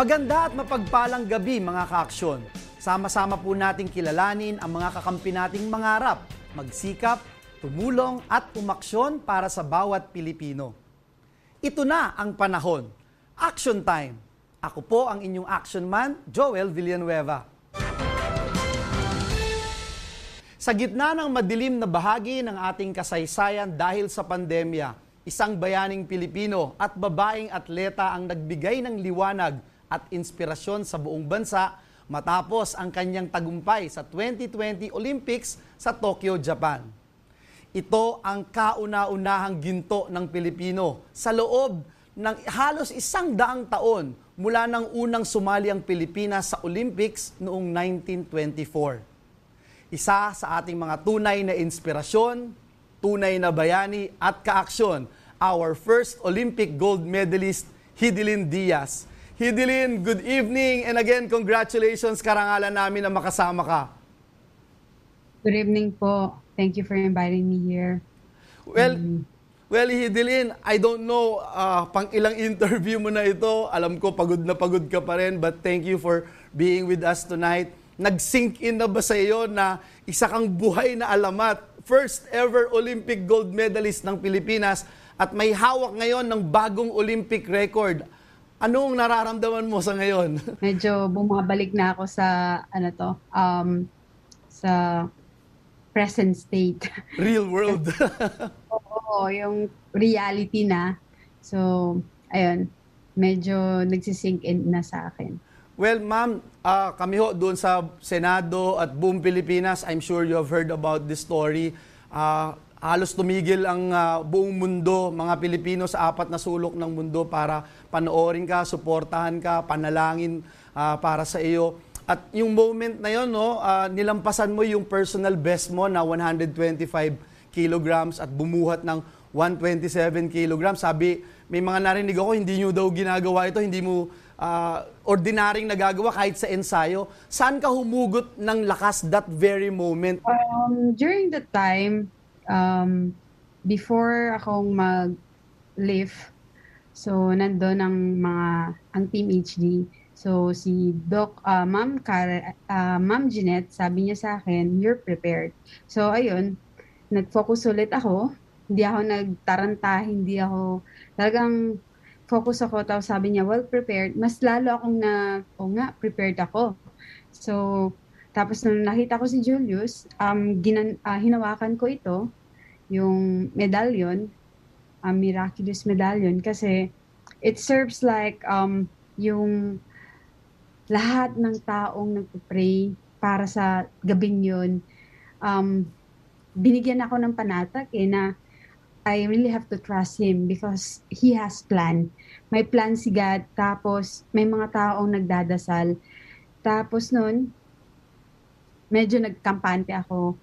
Maganda at mapagpalang gabi mga kaaksyon. Sama-sama po nating kilalanin ang mga kakampi nating mangarap, magsikap, tumulong at umaksyon para sa bawat Pilipino. Ito na ang panahon. Action time! Ako po ang inyong action man, Joel Villanueva. Sa gitna ng madilim na bahagi ng ating kasaysayan dahil sa pandemya, isang bayaning Pilipino at babaeng atleta ang nagbigay ng liwanag at inspirasyon sa buong bansa matapos ang kanyang tagumpay sa 2020 Olympics sa Tokyo, Japan. Ito ang kauna-unahang ginto ng Pilipino sa loob ng halos isang daang taon mula nang unang sumali ang Pilipinas sa Olympics noong 1924 isa sa ating mga tunay na inspirasyon, tunay na bayani at kaaksyon, our first Olympic gold medalist, Hidilyn Diaz. Hidilyn, good evening and again, congratulations karangalan namin na makasama ka. Good evening po. Thank you for inviting me here. Well, mm. well Hidilyn, I don't know uh, pang ilang interview mo na ito. Alam ko pagod na pagod ka pa rin, but thank you for being with us tonight nag-sink in na ba sa iyo na isa kang buhay na alamat, first ever Olympic gold medalist ng Pilipinas at may hawak ngayon ng bagong Olympic record. Anong nararamdaman mo sa ngayon? Medyo bumabalik na ako sa ano to, um, sa present state. Real world. Oo, yung reality na. So, ayun, medyo nagsisink in na sa akin. Well, ma'am, uh, kami ho doon sa Senado at buong Pilipinas, I'm sure you have heard about this story. Uh, halos tumigil ang uh, buong mundo, mga Pilipino sa apat na sulok ng mundo para panoorin ka, suportahan ka, panalangin uh, para sa iyo. At yung moment na yon, no, uh, nilampasan mo yung personal best mo na 125 kilograms at bumuhat ng 127 kilograms. Sabi, may mga narinig ako, hindi nyo daw ginagawa ito, hindi mo uh, ordinaryong nagagawa kahit sa ensayo. Saan ka humugot ng lakas that very moment? Um, during the time, um, before akong mag-lift, so nandun ang mga, ang Team HD. So si Doc, uh, Ma'am, Car- uh, Ma'am Jeanette, sabi niya sa akin, you're prepared. So ayun, nag-focus ulit ako. Hindi ako nagtaranta, hindi ako talagang focus ako, tapos sabi niya, well prepared, mas lalo akong na, o oh nga, prepared ako. So, tapos nung nakita ko si Julius, um, ginan, uh, hinawakan ko ito, yung medallion, um, miraculous medallion, kasi it serves like um, yung lahat ng taong nagpipray para sa gabing yun, um, binigyan ako ng panatag eh na I really have to trust Him because He has plan. May plan si God, tapos may mga taong nagdadasal. Tapos nun, medyo nagkampante ako.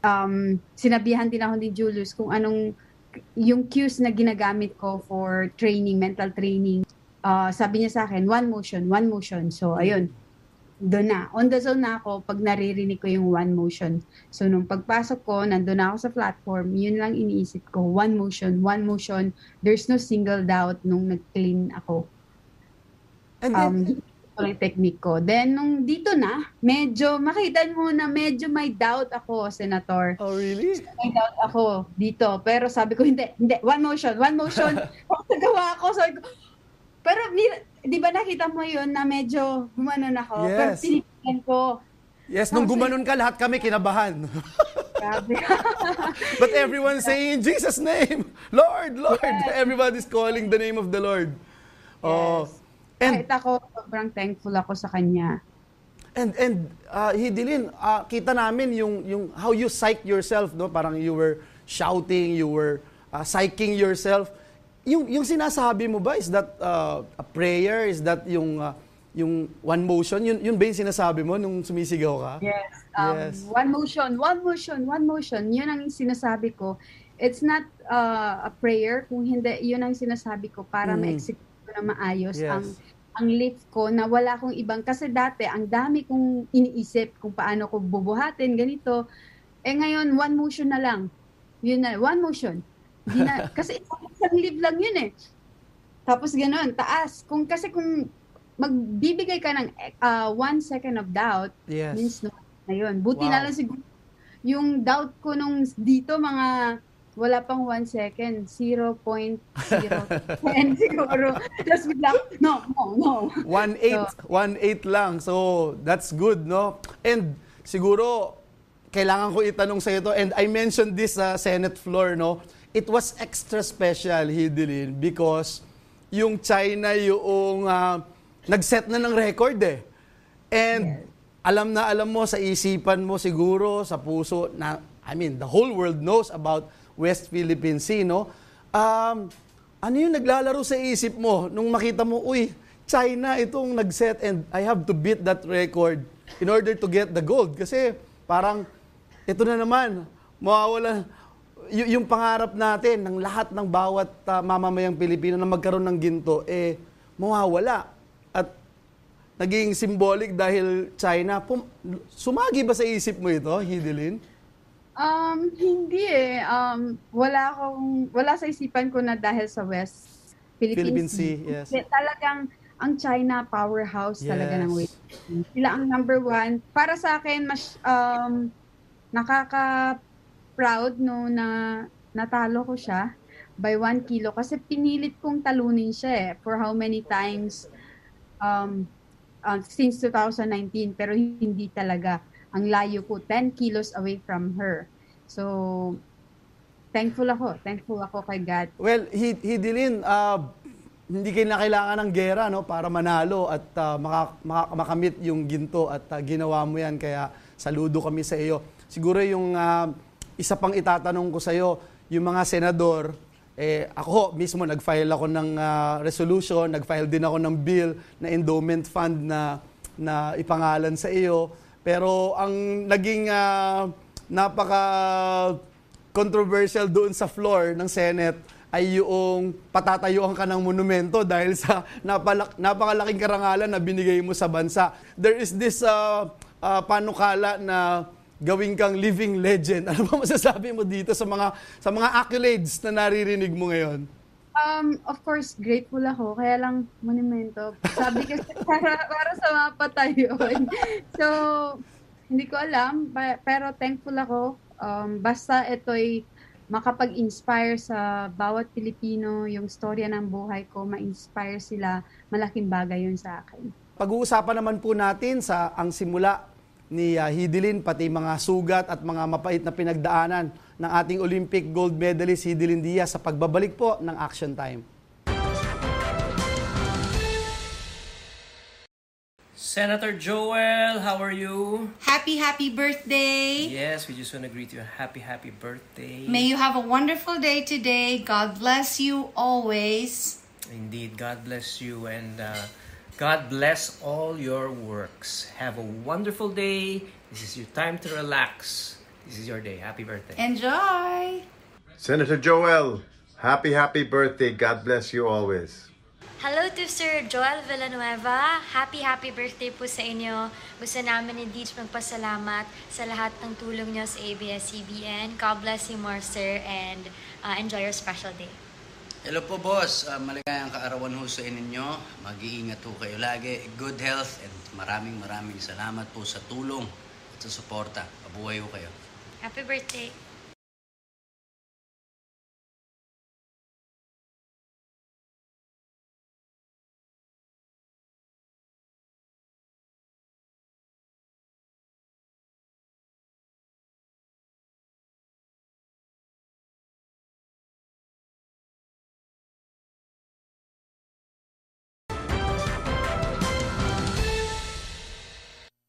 Um, sinabihan din ako ni Julius kung anong yung cues na ginagamit ko for training, mental training. Uh, sabi niya sa akin, one motion, one motion. So, ayun doon na. On the zone na ako pag naririnig ko yung one motion. So, nung pagpasok ko, nandun na ako sa platform, yun lang iniisip ko, one motion, one motion. There's no single doubt nung nag-clean ako. And then, um, technique ko. Then, nung dito na, medyo, makita mo na medyo may doubt ako, Senator. Oh, really? May doubt ako dito. Pero sabi ko, hindi, hindi, one motion, one motion. Nagawa ko, sabi ko, pero di ba nakita mo yun na medyo gumanon ako? Yes. Pero tinitigan ko. Yes, nung gumanon ka, lahat kami kinabahan. But everyone's saying, Jesus' name, Lord, Lord. Yes. Everybody's calling the name of the Lord. Oh. And, Kahit ako, sobrang thankful ako sa Kanya. And and uh, Hidilin, uh, kita namin yung yung how you psych yourself, no? Parang you were shouting, you were uh, psyching yourself yung, yung sinasabi mo ba, is that uh, a prayer? Is that yung, uh, yung one motion? Yun, yun ba yung sinasabi mo nung sumisigaw ka? Yes. Um, yes. One motion, one motion, one motion. Yun ang sinasabi ko. It's not uh, a prayer, kung hindi, yun ang sinasabi ko para mm. ma-execute ko na maayos yes. ang ang lift ko na wala akong ibang kasi dati ang dami kong iniisip kung paano ko bubuhatin ganito eh ngayon one motion na lang yun na one motion Gina, kasi isang live lang yun eh. Tapos ganoon, taas. Kung kasi kung magbibigay ka ng uh, one second of doubt, Yes. means no na yun. Buti Wow. na lang siguro, yung doubt ko nung dito, mga wala pang one second, 0.010 siguro. Tapos bigla, no, no, no. 1-8, 1-8 lang. So, that's good, no? And siguro, kailangan ko itanong sa ito, and I mentioned this sa Senate floor, no? It was extra special, Hidilin, because yung China yung ah, nag-set na ng record eh. And alam na alam mo sa isipan mo siguro, sa puso, na, I mean, the whole world knows about West Philippine Sea, no? Um, ano yung naglalaro sa isip mo nung makita mo, uy, China itong nag-set and I have to beat that record in order to get the gold. Kasi parang, ito na naman, mawawala, y- yung pangarap natin ng lahat ng bawat ah, mamamayang Pilipino na magkaroon ng ginto, eh, mawawala. At naging symbolic dahil China. Pum- sumagi ba sa isip mo ito, Hidilin? Um, hindi eh. Um, wala akong, wala sa isipan ko na dahil sa West Philippine, Philippine Sea, yes. Talagang, ang China powerhouse talaga ng Yes. weightlifting. Sila ang number one. Para sa akin, mas, um, nakaka-proud no na natalo ko siya by one kilo kasi pinilit kong talunin siya eh for how many times um, uh, since 2019 pero hindi talaga ang layo ko 10 kilos away from her so thankful ako thankful ako kay God Well, Hi- Hidilin, ah, hindi kayo kailangan ng gera no, para manalo at ah, maka- maka- makamit yung ginto at ah, ginawa mo yan. Kaya saludo kami sa iyo. Siguro yung ah, isa pang itatanong ko sa iyo, yung mga senador, eh, ako mismo nag-file ako ng ah, resolution, nag-file din ako ng bill na endowment fund na, na ipangalan sa iyo. Pero ang naging ah, napaka controversial doon sa floor ng Senate ay yung patatayuan ka ng monumento dahil sa napalak, napakalaking karangalan na binigay mo sa bansa. There is this uh, uh, panukala na gawin kang living legend. Ano ba masasabi mo dito sa mga sa mga accolades na naririnig mo ngayon? Um, of course, grateful ako. Kaya lang, monumento. Sabi kasi, para, para sa mga patay yun. So, hindi ko alam. Pero thankful ako. Um, basta ito'y makapag-inspire sa bawat Pilipino, yung storya ng buhay ko, ma-inspire sila, malaking bagay yun sa akin. Pag-uusapan naman po natin sa ang simula ni uh, Hidilin, pati mga sugat at mga mapait na pinagdaanan ng ating Olympic gold medalist Hidilin Diaz sa pagbabalik po ng Action Time. Senator Joel, how are you? Happy, happy birthday. Yes, we just want to greet you a happy, happy birthday. May you have a wonderful day today. God bless you always. Indeed, God bless you and uh, God bless all your works. Have a wonderful day. This is your time to relax. This is your day. Happy birthday. Enjoy. Senator Joel, happy, happy birthday. God bless you always. Hello to Sir Joel Villanueva. Happy, happy birthday po sa inyo. Gusto namin ni Deej magpasalamat sa lahat ng tulong niyo sa ABS-CBN. God bless you more, sir, and uh, enjoy your special day. Hello po boss, uh, maligayang kaarawan ho sa inyo. Mag-iingat ho kayo lagi. Good health and maraming maraming salamat po sa tulong at sa suporta. Mabuhay ho kayo. Happy birthday.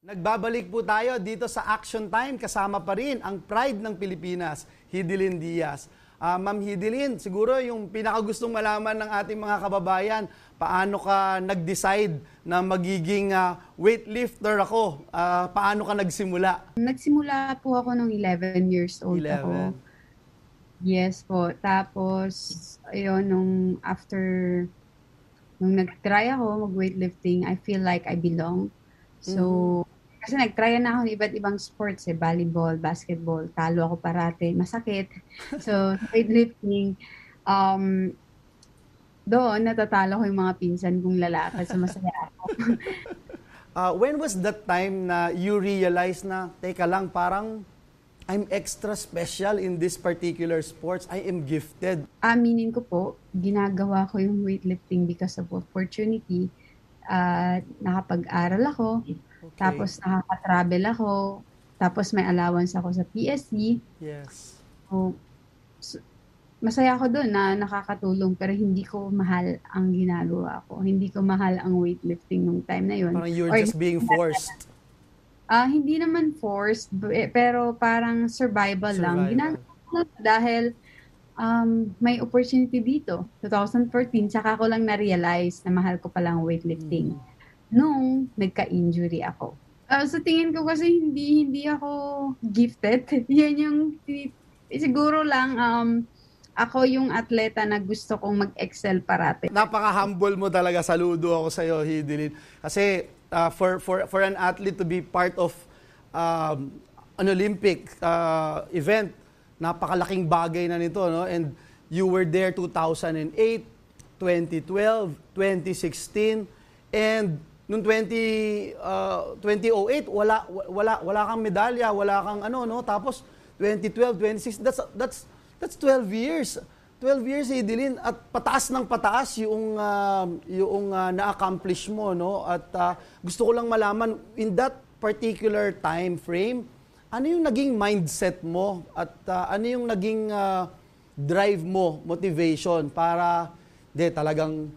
Nagbabalik po tayo dito sa Action Time. Kasama pa rin ang pride ng Pilipinas, Hidilin Diaz. Ah, Ma'am Hidilin, siguro yung pinakagustong malaman ng ating mga kababayan, paano ka nag-decide na magiging ah, weightlifter ako? Ah, paano ka nagsimula? Nagsimula po ako nung 11 years old ako. 11. Yes po. Tapos, ayun, nung after, nung nag-try ako mag-weightlifting, I feel like I belong. So, kasi nag-try na ako ng iba't ibang sports eh, volleyball, basketball, talo ako parate, masakit. So, weightlifting, um, Doon, natatalo ko yung mga pinsan kong lalaki sa masaya ako. Uh, when was that time na you realized na, teka lang, parang I'm extra special in this particular sports. I am gifted. Aminin ko po, ginagawa ko yung weightlifting because of opportunity. At nakapag-aral ako, tapos nakaka-travel ako, tapos may allowance ako sa PSC. Yes. So, s- masaya ako doon na nakakatulong pero hindi ko mahal ang ginagawa ko. Hindi ko mahal ang weightlifting nung time na yun. Parang you're Or just being forced. Ah, hindi naman forced, b- eh, pero parang survival, lang. Survival. Ginagawa ko lang dahil um, may opportunity dito. 2014, saka ko lang na-realize na mahal ko palang weightlifting. Nung nagka-injury ako. Ah, sa tingin ko kasi hindi hindi ako gifted. Yan yung siguro lang um, ako yung atleta na gusto kong mag-excel parati. Napaka-humble mo talaga. Saludo ako sa iyo, Hidilin. Kasi uh, for, for, for an athlete to be part of um, an Olympic uh, event, napakalaking bagay na nito. No? And you were there 2008, 2012, 2016, and noong 20, uh, 2008, wala, wala, wala kang medalya, wala kang ano, no? Tapos 2012, 2016, that's, that's, that's 12 years. 12 years, Idilin, at pataas ng pataas yung, uh, yung uh, na-accomplish mo, no? At uh, gusto ko lang malaman, in that particular time frame, ano yung naging mindset mo? At uh, ano yung naging uh, drive mo, motivation para, de talagang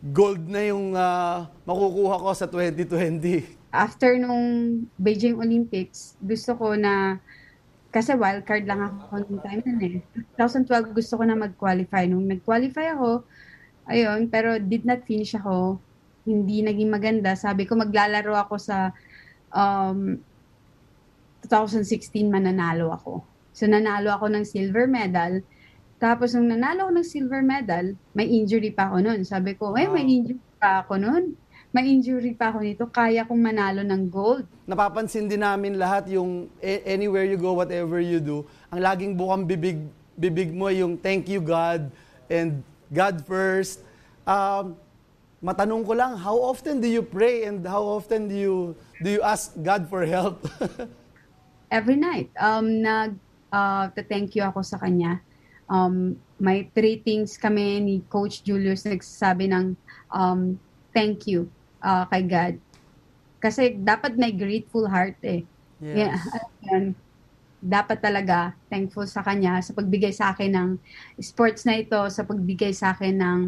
gold na yung uh, makukuha ko sa 2020. after nung Beijing Olympics, gusto ko na, kasi wildcard lang ako nung time na eh. 2012 gusto ko na mag-qualify. Nung nag-qualify ako, ayun, pero did not finish ako. Hindi naging maganda. Sabi ko maglalaro ako sa um, 2016 mananalo ako. So nanalo ako ng silver medal. Tapos nung nanalo ako ng silver medal, may injury pa ako noon. Sabi ko, eh, may injury pa ako noon. May injury pa ako nito. Kaya kong manalo ng gold. Napapansin din namin lahat yung a- anywhere you go, whatever you do, ang laging bukang bibig, bibig mo yung thank you God and God first. Um, matanong ko lang, how often do you pray and how often do you do you ask God for help? Every night, um, nag, uh, thank you ako sa kanya. Um, may three things kami ni Coach Julius nagsasabi ng um, thank you uh, kay God. Kasi dapat may grateful heart eh. Yeah, yan. dapat talaga thankful sa kanya sa pagbigay sa akin ng sports na ito, sa pagbigay sa akin ng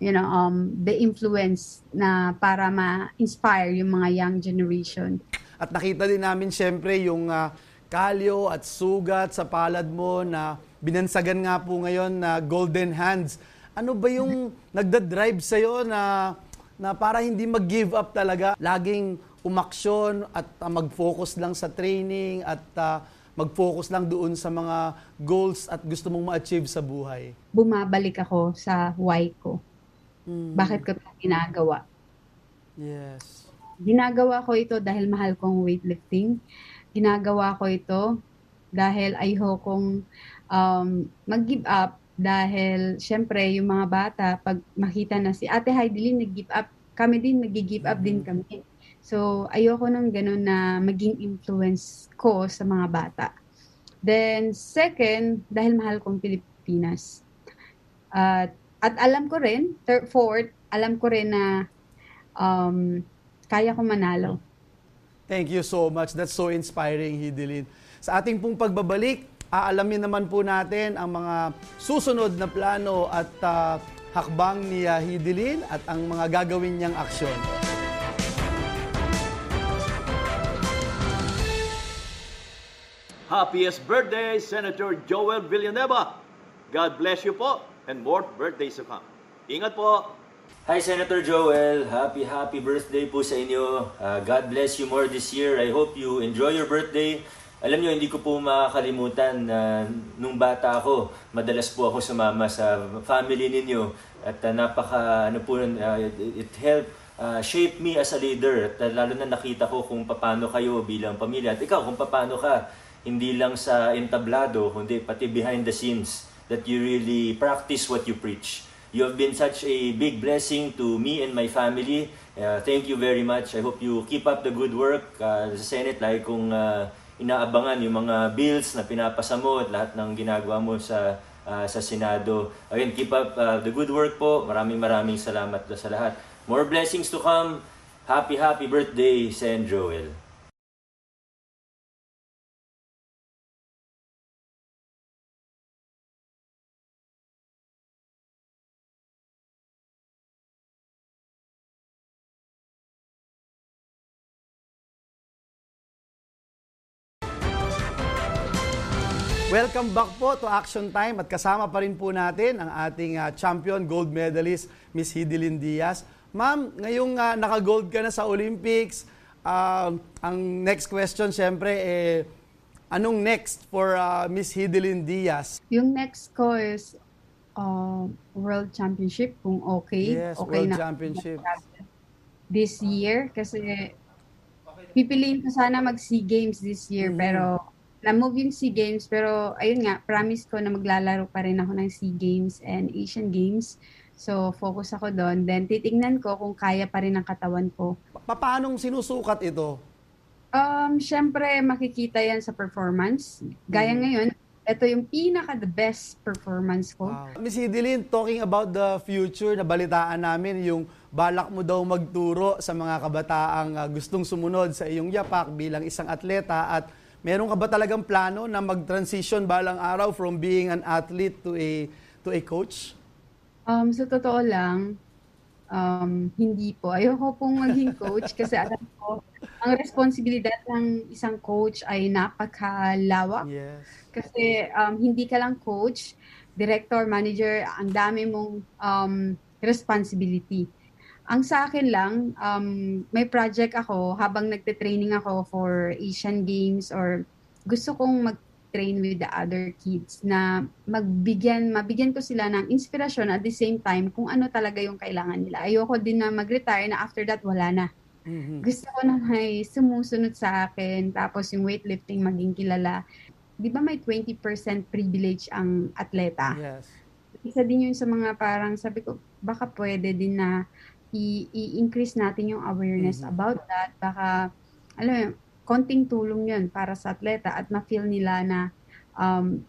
you know, um, the influence na para ma-inspire yung mga young generation. At nakita din namin siyempre yung ah, kalyo at sugat sa palad mo na binansagan nga po ngayon na golden hands. Ano ba yung nagda-drive sa'yo na, na para hindi mag-give up talaga? Laging umaksyon at ah, mag-focus lang sa training at ah, mag-focus lang doon sa mga goals at gusto mong ma-achieve sa buhay. Bumabalik ako sa why ko. Bakit ko ito ginagawa? Yes. Ginagawa ko ito dahil mahal ko ang weightlifting. Ginagawa ko ito dahil ayoko kong um, mag-give up dahil syempre yung mga bata pag makita na si Ate Heidelin nag-give up, kami din nag-give up din kami. So ayoko nang ganun na maging influence ko sa mga bata. Then second, dahil mahal kong Pilipinas. At at alam ko rin, third, fourth, alam ko rin na um, kaya ko manalo. Thank you so much. That's so inspiring, Hidilin. Sa ating pong pagbabalik, aalamin naman po natin ang mga susunod na plano at ah, hakbang ni ah, Hidilin at ang mga gagawin niyang aksyon. Happiest birthday, Senator Joel Villanueva. God bless you po and more birthdays to come. Ingat po. Hi Senator Joel, happy happy birthday po sa inyo. Uh, God bless you more this year. I hope you enjoy your birthday. Alam niyo, hindi ko po makakalimutan na nung bata ako, madalas po ako sumama sa family ninyo at uh, napaka ano po uh, it, it helped uh, shape me as a leader at uh, lalo na nakita ko kung paano kayo bilang pamilya at ikaw kung paano ka hindi lang sa entablado kundi pati behind the scenes that you really practice what you preach. You have been such a big blessing to me and my family. Uh, thank you very much. I hope you keep up the good work. Uh, sa Senate, lagi kong uh, inaabangan yung mga bills na pinapasa mo at lahat ng ginagawa mo sa uh, sa Senado. Again, keep up uh, the good work po. Maraming maraming salamat sa lahat. More blessings to come. Happy, happy birthday, Sen Joel. Welcome back po to Action Time at kasama pa rin po natin ang ating ah, champion gold medalist, Miss Hidilyn Diaz. Ma'am, ngayong ah, naka-gold ka na sa Olympics, ah, ang next question syempre eh, anong next for ah, Miss Hidilyn Diaz? Yung next ko is uh, World Championship, kung okay. Yes, okay World na Championship. this year kasi pipiliin ko sana mag SEA Games this year Mhm. pero na-move yung SEA Games pero ayun nga promise ko na maglalaro pa rin ako ng SEA Games and Asian Games so focus ako doon then titingnan ko kung kaya pa rin ang katawan ko Pa- Paanong sinusukat ito? um syempre makikita yan sa performance gaya Mhm. ngayon ito yung pinaka the best performance ko Wow. Miss Hidilyn, talking about the future, nabalitaan namin yung balak mo daw magturo sa mga kabataang ah, gustong sumunod sa iyong yapak bilang isang atleta at meron ka ba talagang plano na mag-transition balang araw from being an athlete to a to a coach? Um, sa totoo lang, um, hindi po. Ayoko pong maging coach kasi alam ko, ang responsibilidad ng isang coach ay napakalawak. Yes. Kasi um, hindi ka lang coach, director, manager, ang dami mong um, responsibility. Ang sa akin lang, um, may project ako habang nagte-training ako for Asian Games or gusto kong mag-train with the other kids na magbigyan, mabigyan ko sila ng inspirasyon at the same time kung ano talaga yung kailangan nila. Ayoko din na mag-retire na after that wala na. Mhm. Gusto ko na may sumusunod sa akin tapos yung weightlifting maging kilala. Di ba may 20% privilege ang atleta? Yes. isa din yun sa mga parang sabi ko, baka pwede din na i- i-increase natin yung awareness Mhm. about that. Baka, alam mo, konting tulong yun para sa atleta at ma-feel nila na um,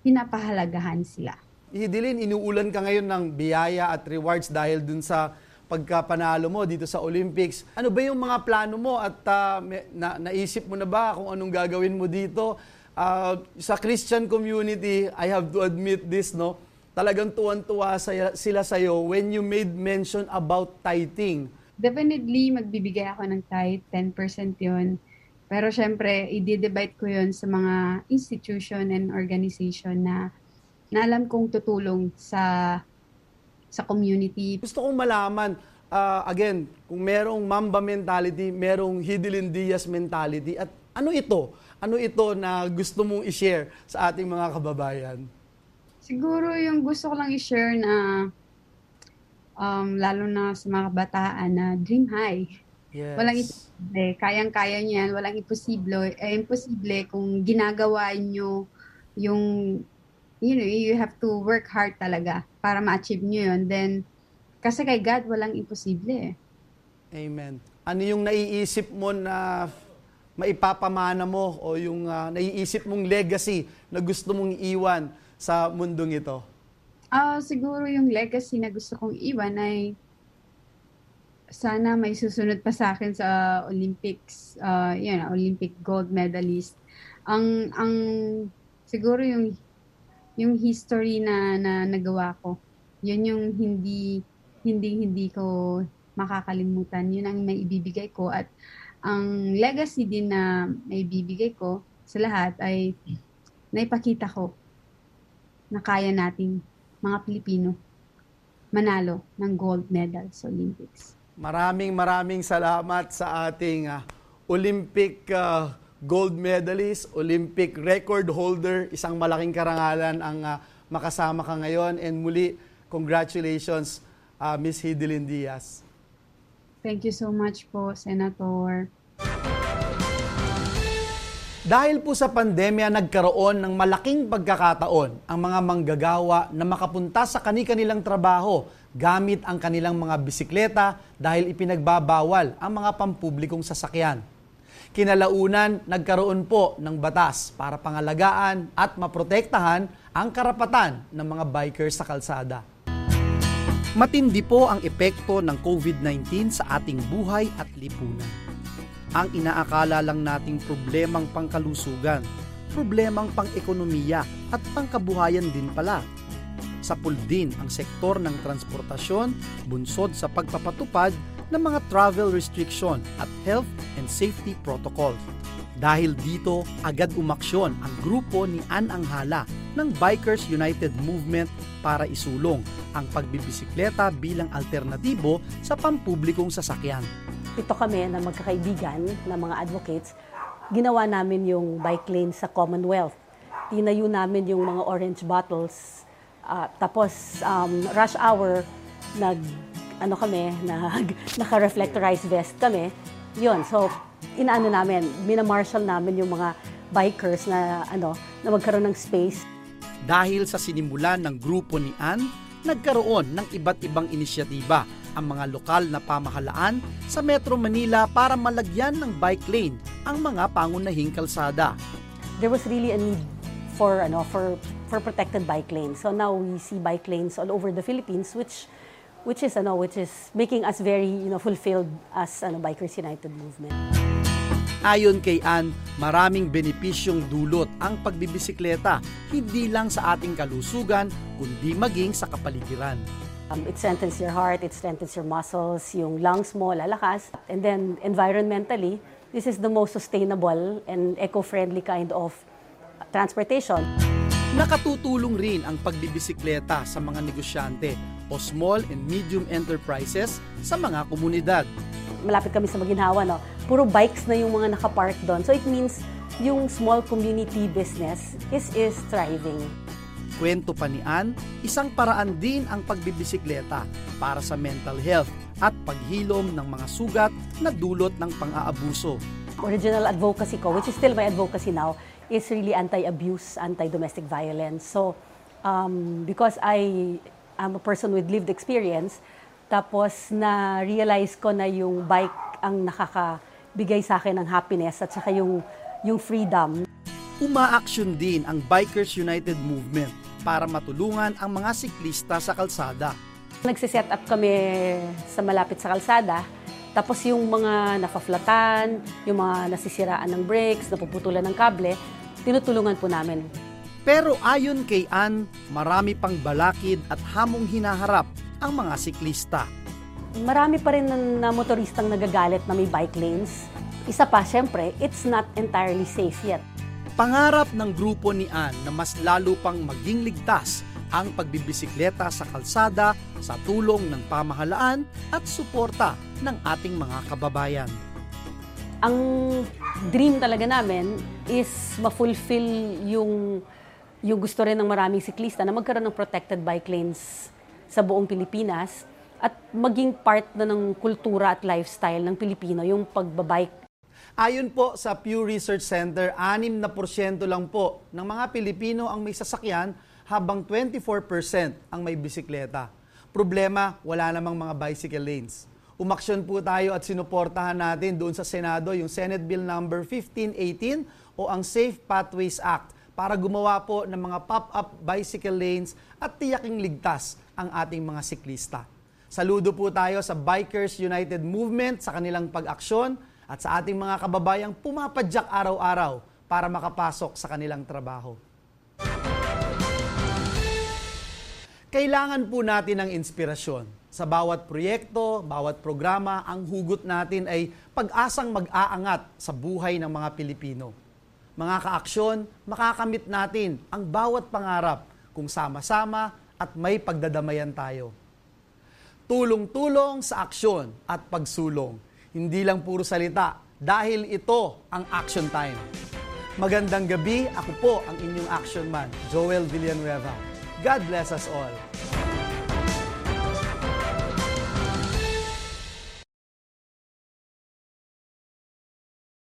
pinapahalagahan sila. Hidilyn, inuulan ka ngayon ng biyaya at rewards dahil dun sa pagkapanalo mo dito sa Olympics. Ano ba yung mga plano mo at may- na, naisip mo na ba kung anong gagawin mo dito? Ah, sa Christian community, I have to admit this, no? Talagang tuwan-tuwa sila sa'yo when you made mention about tithing. Definitely, magbibigay ako ng tithe, 10% yun. Pero syempre, i-divide ko yun sa mga institution and organization na, na alam kong tutulong sa sa community. Gusto kong malaman, ah, again, kung merong Mamba mentality, merong Hidilyn Diaz mentality, at ano ito? Ano ito na gusto mong i-share sa ating mga kababayan? Siguro yung gusto ko lang i-share na um, lalo na sa mga kabataan na dream high. Yes. Walang imposible. Kayang-kaya niyo yan. Walang imposible. Eh, imposible kung ginagawa niyo yung, you know, you have to work hard talaga para ma-achieve niyo yun. Then, kasi kay God, walang imposible. Amen. Ano yung naiisip mo na maipapamana mo o yung ah, naiisip mong legacy na gusto mong iwan sa mundong ito? Ah, siguro yung legacy na gusto kong iwan ay sana may susunod pa sa akin sa Olympics, uh, yun, Olympic gold medalist. Ang ang siguro yung yung history na, na nagawa ko. Yun yung hindi hindi hindi ko makakalimutan. Yun ang may ko at ang legacy din na may ibibigay ko sa lahat ay naipakita ko na kaya nating mga Pilipino manalo ng gold medal sa Olympics. Maraming maraming salamat sa ating ah, Olympic ah, gold medalist, Olympic record holder, isang malaking karangalan ang ah, makasama ka ngayon and muli congratulations ah, Miss Hidilyn Diaz. Thank you so much po, Senator. Dahil po sa pandemya, nagkaroon ng malaking pagkakataon ang mga manggagawa na makapunta sa kani-kanilang trabaho gamit ang kanilang mga bisikleta dahil ipinagbabawal ang mga pampublikong sasakyan. Kinalaunan, nagkaroon po ng batas para pangalagaan at maprotektahan ang karapatan ng mga bikers sa kalsada. Matindi po ang epekto ng COVID-19 sa ating buhay at lipunan ang inaakala lang nating problemang pangkalusugan, problemang pang-ekonomiya at pangkabuhayan din pala. Sapul din ang sektor ng transportasyon bunsod sa pagpapatupad ng mga travel restriction at health and safety protocols. Dahil dito, agad umaksyon ang grupo ni An Anghala ng Bikers United Movement para isulong ang pagbibisikleta bilang alternatibo sa pampublikong sasakyan ito kami na magkakaibigan na mga advocates, ginawa namin yung bike lane sa Commonwealth. Tinayo namin yung mga orange bottles. Uh, tapos um, rush hour, nag ano kami, nag naka-reflectorized vest kami. Yun, so inaano namin, minamarshal namin yung mga bikers na ano, na magkaroon ng space. Dahil sa sinimulan ng grupo ni Ann, nagkaroon ng iba't ibang inisyatiba ang mga lokal na pamahalaan sa Metro Manila para malagyan ng bike lane ang mga pangunahing kalsada. There was really a need for ano for for protected bike lanes. So now we see bike lanes all over the Philippines which which is ano which is making us very you know fulfilled as ano Bikers United movement. Ayon kay Ann, maraming benepisyong dulot ang pagbibisikleta, hindi lang sa ating kalusugan, kundi maging sa kapaligiran. Um, it strengthens your heart, it strengthens your muscles, yung lungs mo lalakas. And then environmentally, this is the most sustainable and eco-friendly kind of transportation. Nakatutulong rin ang pagbibisikleta sa mga negosyante o small and medium enterprises sa mga komunidad. Malapit kami sa Maginhawa, no? puro bikes na yung mga nakapark doon. So it means yung small community business is, is thriving. Kwento pa ni Ann, isang paraan din ang pagbibisikleta para sa mental health at paghilom ng mga sugat na dulot ng pang-aabuso. Original advocacy ko, which is still my advocacy now, is really anti-abuse, anti-domestic violence. So, um, because I am a person with lived experience, tapos na-realize ko na yung bike ang nakakabigay sa akin ng happiness at saka yung, yung freedom. Umaaksyon din ang Bikers United Movement para matulungan ang mga siklista sa kalsada. Nagsiset up kami sa malapit sa kalsada. Tapos yung mga nafaflatan, yung mga nasisiraan ng brakes, napuputulan ng kable, tinutulungan po namin. Pero ayon kay Ann, marami pang balakid at hamong hinaharap ang mga siklista. Marami pa rin na, na motoristang nagagalit na may bike lanes. Isa pa, syempre, it's not entirely safe yet. Pangarap ng grupo ni Ann na mas lalo pang maging ligtas ang pagbibisikleta sa kalsada sa tulong ng pamahalaan at suporta ng ating mga kababayan. Ang dream talaga namin is ma-fulfill yung yung gusto rin ng maraming siklista na magkaroon ng protected bike lanes sa buong Pilipinas at maging part na ng kultura at lifestyle ng Pilipino yung pagbabike Ayon po sa Pew Research Center, 6 na porsyento lang po ng mga Pilipino ang may sasakyan habang 24% ang may bisikleta. Problema, wala namang mga bicycle lanes. Umaksyon po tayo at sinuportahan natin doon sa Senado yung Senate Bill number 1518 o ang Safe Pathways Act para gumawa po ng mga pop-up bicycle lanes at tiyaking ligtas ang ating mga siklista. Saludo po tayo sa Bikers United Movement sa kanilang pag-aksyon at sa ating mga kababayang pumapadyak araw-araw para makapasok sa kanilang trabaho. Kailangan po natin ng inspirasyon. Sa bawat proyekto, bawat programa, ang hugot natin ay pag-asang mag-aangat sa buhay ng mga Pilipino. Mga kaaksyon, makakamit natin ang bawat pangarap kung sama-sama at may pagdadamayan tayo. Tulong-tulong sa aksyon at pagsulong hindi lang puro salita dahil ito ang action time. Magandang gabi, ako po ang inyong action man, Joel Villanueva. God bless us all.